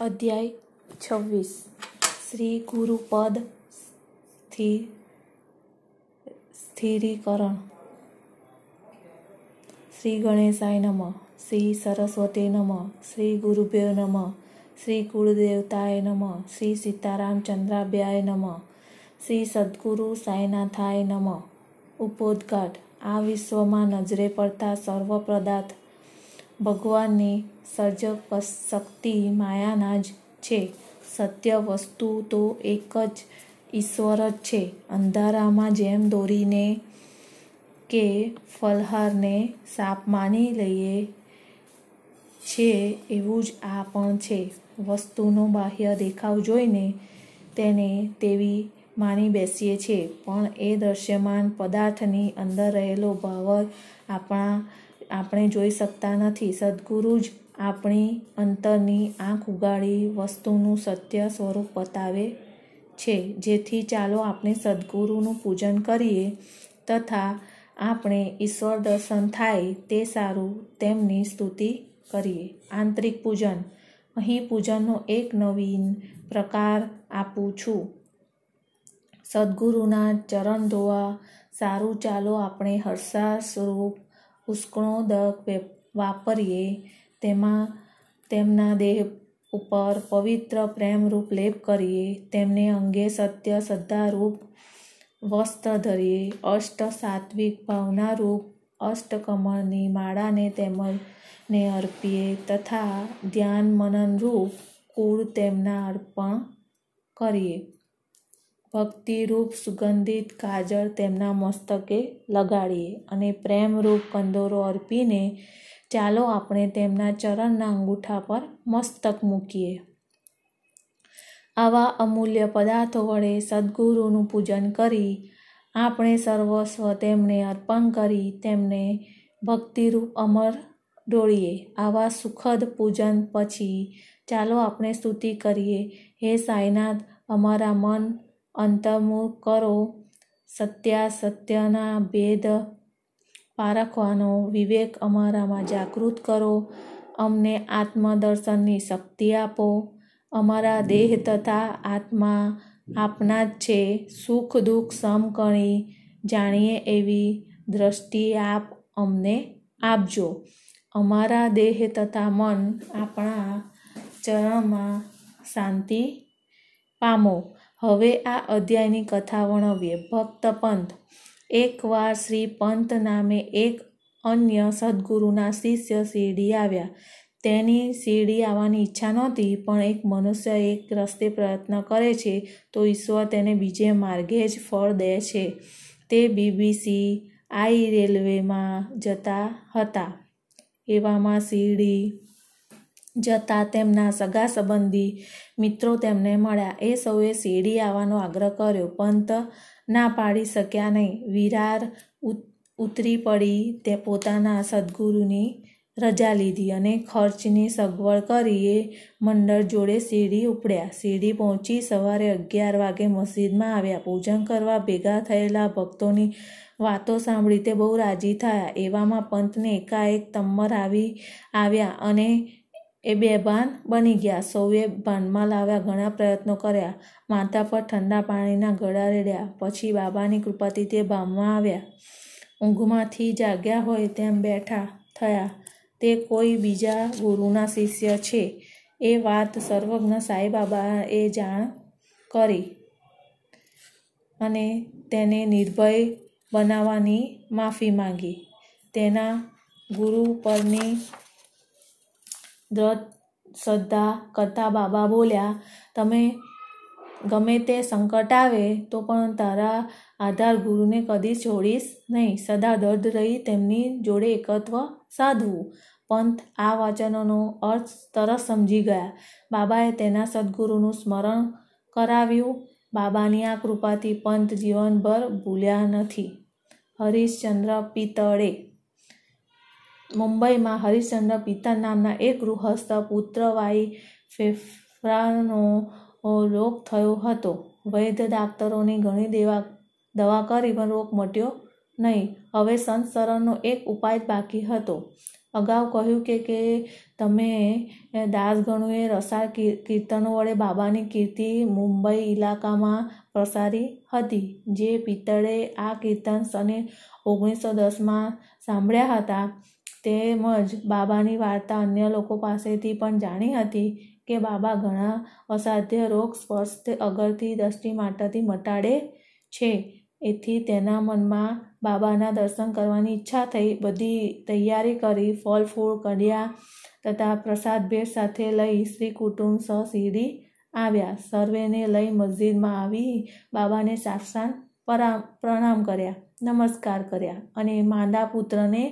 અધ્યાય છવ્વીસ. શ્રી ગુરુપદ સ્થિર સ્થિરીકરણ. શ્રી ગણેશાય નમઃ. શ્રી સરસ્વતી નમઃ. શ્રી ગુરુભ્યો નમઃ. શ્રી કુળદેવતાય નમઃ. શ્રી સીતારામચંદ્રાભ્યાય નમઃ. શ્રી સદગુરુ સાંઈનાથાય નમઃ. ઉપોદઘાટ. આ વિશ્વમાં નજરે પડતા સર્વ પદાર્થ ભગવાનની સર્જક શક્તિ માયાના જ છે. સત્ય વસ્તુ તો એક જ ઈશ્વર જ છે. અંધારામાં જેમ દોરીને કે ફલહારને સાપ માની લઈએ છે, એવું જ આ પણ છે. વસ્તુનો બાહ્ય દેખાવ જોઈને તેને તેવી માની બેસીએ છીએ. પણ એ દ્રશ્યમાન પદાર્થની અંદર રહેલો ભાવ આપણા આપણે જોઈ શકતા નથી. સદગુરુ જ આપણી અંતરની આંખ ઉગાડી વસ્તુનું સત્ય સ્વરૂપ બતાવે છે. જેથી ચાલો આપણે સદગુરુનું પૂજન કરીએ તથા આપણે ઈશ્વર દર્શન થાય તે સારું તેમની સ્તુતિ કરીએ. આંતરિક પૂજન. અહીં પૂજનનો એક નવીન પ્રકાર આપું છું. સદગુરુના ચરણ ધોવા સારું ચાલો આપણે હર્ષા સ્વરૂપ ઉષ્કણોદક વાપરીએ, તેમાં તેમના દેહ ઉપર પવિત્ર પ્રેમરૂપ લેપ કરીએ, તેમને અંગે સત્ય શ્રદ્ધારૂપ વસ્ત્ર ધરીએ, અષ્ટ સાત્વિક ભાવનારૂપ અષ્ટકમળની માળાને તેમજ ને અર્પીએ તથા ધ્યાન મનનરૂપ કુળ તેમના અર્પણ કરીએ. ભક્તિરૂપ સુગંધિત કાજળ તેમના મસ્તકે લગાડીએ અને પ્રેમરૂપ કંદોરો અર્પીને ચાલો આપણે તેમના ચરણના અંગૂઠા પર મસ્તક મૂકીએ. આવા અમૂલ્ય પદાર્થો વડે સદગુરુનું પૂજન કરી આપણે સર્વસ્વ તેમને અર્પણ કરી તેમને ભક્તિરૂપ અમર ડોળીએ. આવા સુખદ પૂજન પછી ચાલો આપણે સ્તુતિ કરીએ. હે સાંઈનાથ, અમારા મન અંતર્મુખ કરો. સત્યાસત્યના ભેદ પારખવાનો વિવેક અમારામાં જાગૃત કરો. અમને આત્મદર્શનની શક્તિ આપો. અમારા દેહ તથા આત્મા આપના જ છે. સુખ, દુઃખ સમકણી જાણીએ એવી દ્રષ્ટિ આપ અમને આપજો. અમારા દેહ તથા મન આપણા ચરણમાં શાંતિ પામો. હવે આ અધ્યાયની કથા વર્ણવીએ. ભક્ત પંથ. એકવાર શ્રી પંત નામે એક અન્ય સદગુરુના શિષ્ય શિરડી આવ્યા. તેની શિરડી આવવાની ઈચ્છા નહોતી, પણ એક મનુષ્ય એક રસ્તે પ્રયત્ન કરે છે, તો ઈશ્વર તેને બીજે માર્ગે જ ફળ દે છે. તે બીબીસી આઈ રેલવેમાં જતા હતા. એવામાં શિરડી જતા તેમના સગા સંબંધી મિત્રો તેમને મળ્યા. એ સૌએ શેરડી આવવાનો આગ્રહ કર્યો પંત ના પાડી શક્યા નહીં. વિરાર ઉતરી પડી, તે પોતાના સદગુરુની રજા લીધી અને ખર્ચની સગવડ કરી એ મંડળ જોડે શેરડી ઉપડ્યા. શેરડી પહોંચી સવારે અગિયાર વાગે મસ્જિદમાં આવ્યા. પૂજન કરવા ભેગા થયેલા ભક્તોની વાતો સાંભળી તે બહુ રાજી થયા. એવામાં પંતને એકાએક તમ્મર આવી, આવ્યા અને એ બેભાન બની ગયા. સૌએ ભાનમાં લાવ્યા ઘણા પ્રયત્નો કર્યા. માથા પર ઠંડા પાણીના ગળા રેડ્યા. પછી બાબાની કૃપાથી તે ભાનમાં આવ્યા. ઊંઘમાંથી જાગ્યા હોય તેમ બેઠા થયા. તે કોઈ બીજા ગુરુના શિષ્ય છે. એ વાત સર્વજ્ઞ સાંઈબાબાએ જાણ કરી અને તેને નિર્ભય બનાવવાની માફી માંગી. તેના ગુરુ પરની દ્રઢ શ્રદ્ધા કરતા બાબા બોલ્યા, તમે ગમે તે સંકટ આવે તો પણ તારા આધાર ગુરુને કદી છોડીશ નહીં. સદા દર્દ રહી તેમની જોડે એકત્વ સાધવું. પંથ આ વચનોનો અર્થ તરત સમજી ગયા. બાબાએ તેના સદગુરુનું સ્મરણ કરાવ્યું. બાબાની આ કૃપાથી પંથ જીવનભર ભૂલ્યા નથી. હરીશચંદ્ર પિત્તળે મુંબઈમાં હરિશ્ચંદ્ર પિત્તળ નામના એક ગૃહસ્થ પુત્રવાઈ ફેફરાનો રોગ થયો હતો. વૈદ્ય ડાક્ટરોની ઘણી દેવા, દવા કરી પણ રોગ મટ્યો નહીં. હવે સંત શરણનો એક ઉપાય બાકી હતો. અગાઉ કહ્યું કે કે તમે દાસગણુએ રસાળ કીર્તનો વડે બાબાની કીર્તિ મુંબઈ ઇલાકામાં પ્રસારી હતી. જે પિત્તળે આ કીર્તન સને ઓગણીસો દસમાં સાંભળ્યા હતા. તેમજ બાબાની વાર્તા અન્ય લોકો પાસેથી પણ જાણી હતી કે બાબા ઘણા અસાધ્ય રોગ સ્પર્શ અગરથી દ્રષ્ટિ માટેથી મટાડે છે. એથી તેના મનમાં બાબાના દર્શન કરવાની ઈચ્છા થઈ. બધી તૈયારી કરી ફળ ફૂલ, કઢ્યા તથા પ્રસાદ ભેટ સાથે લઈ શ્રી કુટુંબ સહ શિરડી આવ્યા. સર્વેને લઈ મસ્જિદમાં આવી બાબાને સાક્ષાત પ્રણામ કર્યા, નમસ્કાર કર્યા અને માંદા પુત્રને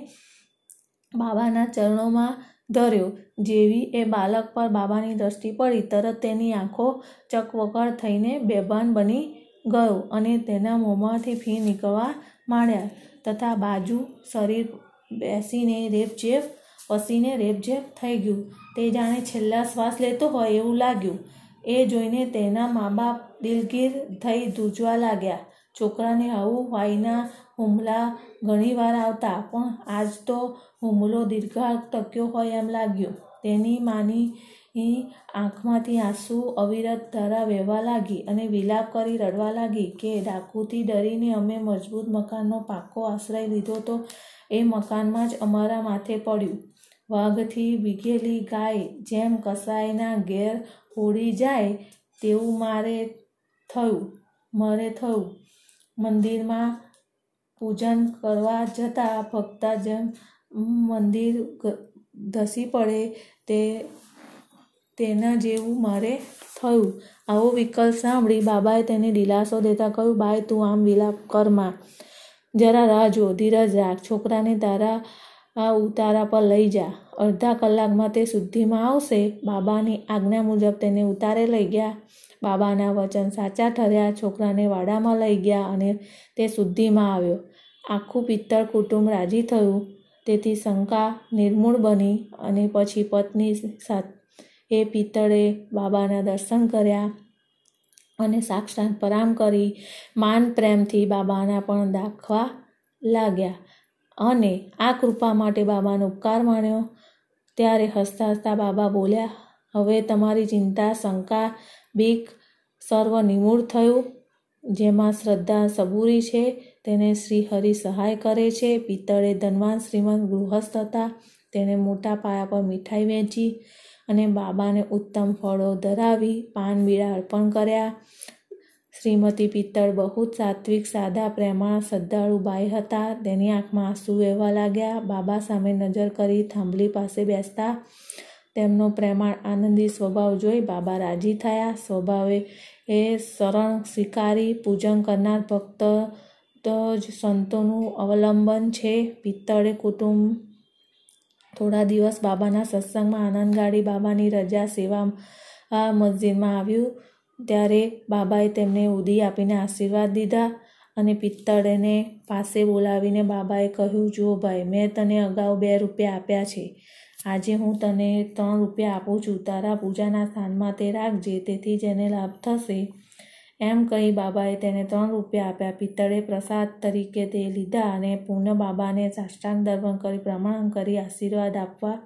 બાબાના ચરણોમાં ધર્યો. જેવી એ બાળક પર બાબાની દ્રષ્ટિ પડી, તરત તેની આંખો ચકવકળ થઈને બેભાન બની ગયો અને તેના મોંમાંથી ફી નીકળવા માંડ્યા. તથા બાજુ શરીર બેસીને રેપઝેપ, પસીને રેપઝેપ થઈ ગયું. તે જાણે છેલ્લા શ્વાસ લેતો હોય એવું લાગ્યું. એ જોઈને તેના મા બાપ દિલગીર થઈ ધ્રુજવા લાગ્યા. છોકરાને આવું વાયના હુમલા ઘણીવાર આવતા, પણ આજ તો હુમલો દીર્ઘકાળ ટક્યો હોય એમ લાગ્યું. તેની માની આંખમાંથી આંસુ અવિરત ધારા વહેવા લાગી અને વિલાપ કરી રડવા લાગી કે, ડાકુથી ડરીને અમે મજબૂત મકાનનો પાકો આશ્રય લીધો તો એ મકાનમાં જ અમારા માથે પડ્યું વાઘથી વીઘેલી ગાય જેમ કસાઈના ઘેર ઉડી જાય તેવું મારે થયું મારે થયું. મંદિરમાં પૂજન કરવા જતાં ભક્તજન મંદિર ધસી પડે તે, તેના જેવું મારે થયું. આવો વિકલ્પ સાંભળી બાબાએ તેને દિલાસો દેતા કહ્યું બાય તું આમ વિલાપ કરમાં જરા રાહ જો ધીરજ રાખ. છોકરાને તારા, આ ઉતારા પર લઈ જા. અડધા કલાકમાં તે શુદ્ધિમાં આવશે. બાબાની આજ્ઞા મુજબ તેને ઉતારે લઈ ગયા. બાબાના વચન સાચા ઠર્યા, છોકરાને વાડામાં લઈ ગયા અને તે શુદ્ધિમાં આવ્યો. આખું પિત્તળ કુટુંબ રાજી થયું. તેથી શંકા નિર્મૂળ બની અને પછી પત્ની એ પિત્તળે બાબાના દર્શન કર્યા અને સાક્ષાત પરામ કરી માન પ્રેમથી બાબાના પણ દાખવા લાગ્યા અને આ કૃપા માટે બાબાનો ઉપકાર માણ્યો. ત્યારે હસતા હસતા બાબા બોલ્યા હવે તમારી ચિંતા, શંકા, બીક સર્વ નિમૂળ થયું. જેમાં શ્રદ્ધા સબૂરી છે, તેને શ્રી હરિ સહાય કરે છે. પિત્તળે ધનવાન શ્રીમંત ગૃહસ્થ હતા. તેને મોટા પાયા પર મીઠાઈ વેચી અને બાબાને ઉત્તમ ફળો ધરાવી, પાન બીડા અર્પણ કર્યા. શ્રીમતી પિત્તળ બહુ જ સાત્વિક, સાદા, પ્રેમાળ, શ્રદ્ધાળુ બાઈ હતા. તેની આંખમાં આંસુ વહેવા લાગ્યા. બાબા સામે નજર કરી થાંભલી પાસે બેસતા તેમનો પ્રેમાળ, આનંદી સ્વભાવ જોઈ બાબા રાજી થયા. સ્વભાવે એ શરણ સ્વીકારી પૂજન કરનાર ભક્ત જ સંતોનું અવલંબન છે. પિત્તળે કુટુંબ થોડા દિવસ બાબાના સત્સંગમાં આનંદ ગાડી બાબાની રજા સેવા મસ્જિદમાં આવ્યું. ત્યારે બાબાએ તેમને ઉદી આપીને આશીર્વાદ દીધા અને પિત્તળને પાસે બોલાવીને બાબાએ કહ્યું જો ભાઈ, મેં તને અગાઉ બે રૂપિયા આપ્યા છે. આજે હું તને ત્રણ રૂપિયા આપું છું. તારા પૂજાના સ્થાનમાં તે રાખજે, તેથી જેને લાભ થશે. એમ કહી બાબાએ તેને ત્રણ રૂપિયા આપ્યા. પિત્તળે પ્રસાદ તરીકે તે લીધા અને પૂર્ણ બાબાને સાષ્ટાંગ દર્પણ કરી પ્રમાણ કરી, આશીર્વાદ આપવા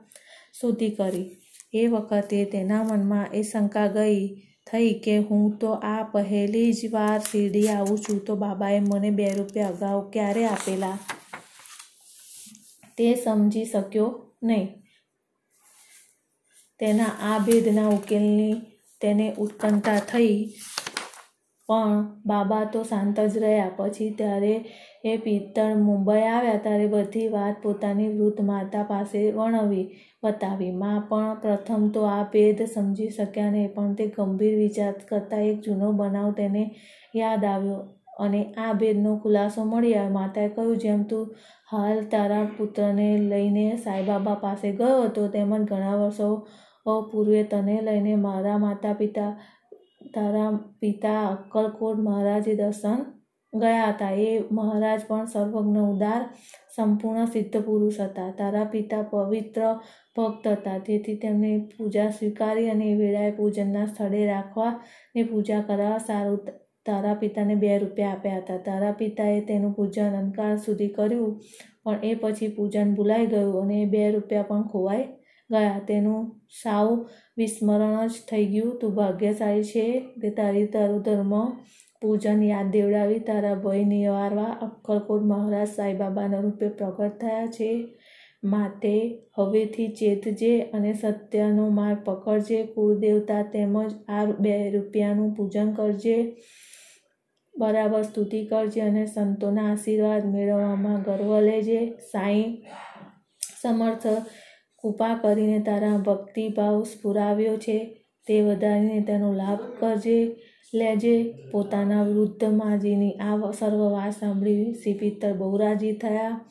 સુધી કરી. એ વખતે તેના મનમાં એ શંકા ગઈ થઈ કે હું તો આ પહેલી જ વાર શિરડી આવું છું, તો બાબાએ મને બે રૂપિયા અગાઉ ક્યારે આપેલા? તે સમજી શક્યો નહીં. તેના આ ભેદના ઉકેલની તેને ઉત્કંઠા થઈ. પણ બાબા તો શાંત જ રહ્યા. પછી ત્યારે એ પિત્તળ મુંબઈ આવ્યા ત્યારે બધી વાત પોતાની વૃદ્ધ માતા પાસે વર્ણવી, બતાવી. માં પણ પ્રથમ તો આ ભેદ સમજી શક્યા નહીં, પણ તે ગંભીર વિચાર કરતાં એક જૂનો બનાવ તેને યાદ આવ્યો અને આ ભેદનો ખુલાસો મળી આવ્યો માતાએ કહ્યું, જેમ તું હાલ તારા પુત્રને લઈને સાંઈબાબા પાસે ગયો હતો તેમજ ઘણા વર્ષો પૂર્વે તને લઈને મારા માતા પિતા તારા પિતા અક્કલકોટ મહારાજે દર્શન ગયા હતા. એ મહારાજ પણ સર્વજ્ઞ ઉદાર, સંપૂર્ણ સિદ્ધ પુરુષ હતા. તારા પિતા પવિત્ર ભક્ત હતા. તેથી તેમને પૂજા સ્વીકારી અને એ વેળાએ પૂજનના સ્થળે રાખવા ને પૂજા કરવા સારું તારા પિતાને બે રૂપિયા આપ્યા હતા. તારા પિતાએ તેનું પૂજન અંતકાળ સુધી કર્યું, પણ એ પછી પૂજન ભૂલાઈ ગયું અને એ બે રૂપિયા પણ ખોવાઈ ગયા. તેનું સાવ વિસ્મરણ જ થઈ ગયું. તું ભાગ્યશાળી છે તે તારી તારું ધર્મ પૂજન યાદ દેવડાવી. તારા ભય નિવારવા અક્કલકોટ મહારાજ સાંઈબાબાના રૂપે પ્રગટ થયા છે. માટે હવેથી ચેતજે અને સત્યનો માર્ગ પકડજે. કુળદેવતા તેમજ આ બે રૂપિયાનું પૂજન કરજે. બરાબર સ્તુતિ કરજે અને સંતોના આશીર્વાદ મેળવવામાં ગર્વ લેજે. સાંઈ સમર્થ કૃપા કરીને તારા ભક્તિભાવ સ્ફુરાવ્યો છે. તે વધારીને તેનો લાભ કરજે, લેજે. પોતાના વૃદ્ધ માજીની આ સર્વ વાત સાંભળી શ્રી પિત્તર બહુરાજી થયા.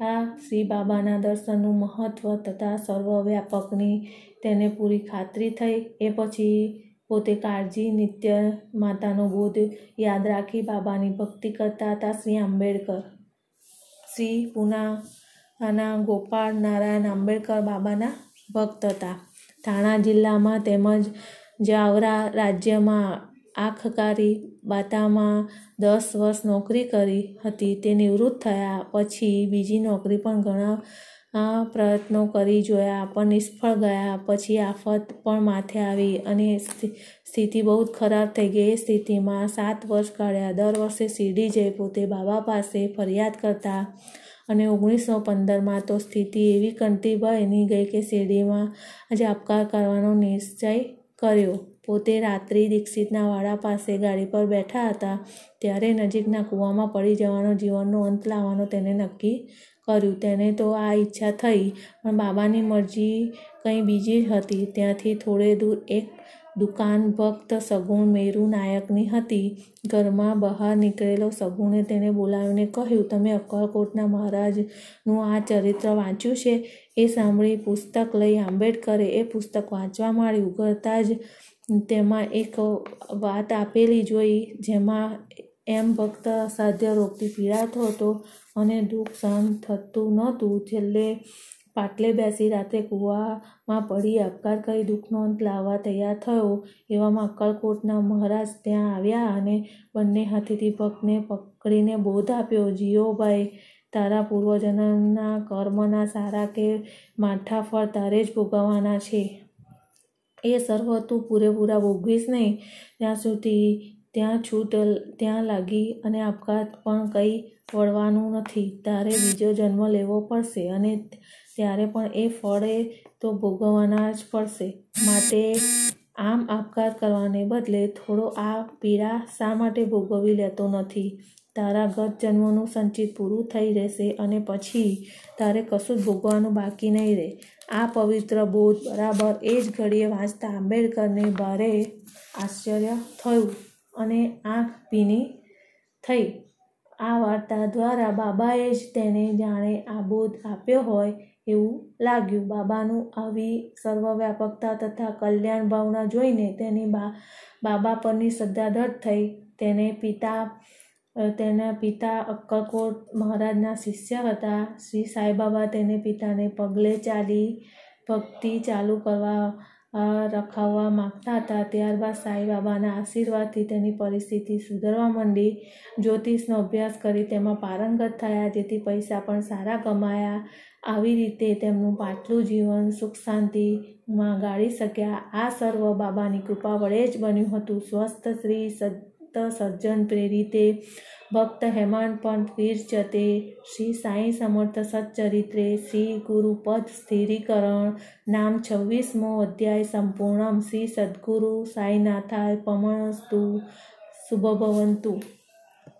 આ શ્રી બાબાના દર્શનનું મહત્ત્વ તથા સર્વવ્યાપકની તેને પૂરી ખાતરી થઈ. એ પછી પોતે કાળજી, નિત્ય માતાનો બોધ યાદ રાખી બાબાની ભક્તિ કરતા હતા શ્રી આંબેડકર. શ્રી પુનાના ગોપાળ નારાયણ આંબેડકર બાબાના ભક્ત હતા. થાણા જિલ્લામાં તેમજ જાવરા રાજ્યમાં આખકારી બાતામાં દસ વર્ષ નોકરી કરી હતી. તે નિવૃત્ત થયા પછી બીજી નોકરી પણ ઘણા પ્રયત્નો કરી જોયા પણ નિષ્ફળ ગયા પછી આફત પણ માથે આવી અને સ્થિતિ બહુ જ ખરાબ થઈ ગઈ. એ સ્થિતિમાં સાત વર્ષ કાઢ્યા. દર વર્ષે શિરડી જઈ પોતે બાબા પાસે ફરિયાદ કરતા અને ઓગણીસો પંદરમાં તો સ્થિતિ એવી કંટીભાઈની ગઈ કે શેરડીમાં આજે આપકાર કરવાનો નિશ્ચય કર્યો. પોતે રાત્રિ દીક્ષિતના વાડા પાસે ગાડી પર બેઠા હતા, ત્યારે નજીકના કૂવામાં પડી જવાનો જીવનનો અંત લાવવાનો તેને નક્કી કર્યું. તેને તો આ ઈચ્છા થઈ, પણ બાબાની મરજી કંઈ બીજી જ હતી. ત્યાંથી થોડે દૂર એક દુકાન ભક્ત સગુણ મેરુ નાયકની હતી. ઘરમાં બહાર નીકળેલો સગુણે તેને બોલાવીને કહ્યું, તમે અક્કલકોટના મહારાજનું આ ચરિત્ર વાંચ્યું છે? એ સાંભળી પુસ્તક લઈ આંબેડકરે એ પુસ્તક વાંચવા માંડ્યું. ઉઘડતા જ તેમાં એક વાત આપેલી જોઈ, જેમાં એમ ભક્ત અસાધ્ય રોગથી પીડાતો હતો અને દુઃખ સહન થતું નહોતું. છેલ્લે પાટલે બેસી રાત્રે કૂવામાં પડી આપકાર કરી દુઃખનો અંત લાવવા તૈયાર થયો. એવામાં અક્કલકોટના મહારાજ ત્યાં આવ્યા અને બંને હાથેથી ભક્તને પકડીને બોધ આપ્યો, જીઓભાઈ, તારા પૂર્વજન્મના કર્મના સારા કે માઠા ફળ તારે જ ભોગવવાના છે. એ સર્વ તું પૂરેપૂરા ભોગવીશ નહીં. ત્યાં સુધી ત્યાં છૂટ, ત્યાં લાગી અને આપઘાત પણ કંઈ વળવાનું નથી. તારે બીજો જન્મ લેવો પડશે અને ત્યારે પણ એ ફળે તો ભોગવવાના જ પડશે. માટે આમ આપઘાત કરવાને બદલે થોડો આ પીડા શા માટે ભોગવી લેતો નથી? તારા ગત જન્મનું સંચિત પૂરું થઈ રહેશે અને પછી તારે કશું જ ભોગવાનું બાકી નહીં રહે. આ પવિત્ર બોધ બરાબર એ જ ઘડીએ વાંચતા આંબેડકરને ભારે આશ્ચર્ય થયું અને આંખ ભીની થઈ. આ વાર્તા દ્વારા બાબાએ જ તેને જાણે આ બોધ આપ્યો હોય એવું લાગ્યું. બાબાનું આવી સર્વવ્યાપકતા તથા કલ્યાણ ભાવના જોઈને તેની બા, બાબા પરની શ્રદ્ધા દ્રઢ થઈ. તેને પિતા તેના પિતા અક્કલકોટ મહારાજના શિષ્ય હતા. શ્રી સાંઈબાબા તેને પિતાને પગલે ચાલી ભક્તિ ચાલુ કરવા રખાવવા માગતા હતા. ત્યારબાદ સાંઈબાબાના આશીર્વાદથી તેની પરિસ્થિતિ સુધરવા માંડી. જ્યોતિષનો અભ્યાસ કરી તેમાં પારંગત થયા. જેથી પૈસા પણ સારા કમાયા. આવી રીતે તેમનું પાટલું જીવન સુખ શાંતિમાં ગાળી શક્યા. આ સર્વ બાબાની કૃપા વડે જ બન્યું હતું. સ્વસ્થ શ્રી સત્ત સજ્જન, પ્રેરિતે, ભક્ત હેમાંડ પંત વીર ચતે શ્રી સાંઈ સમર્થ, સચ્ચરિત્રે, શ્રી ગુરુપદ સ્થિરીકરણ, નામ છવ્વીસમો અધ્યાય સંપૂર્ણમ, શ્રી સદગુરુ સાંઈનાથાય પમણસ્તુ, શુભભવંતુ.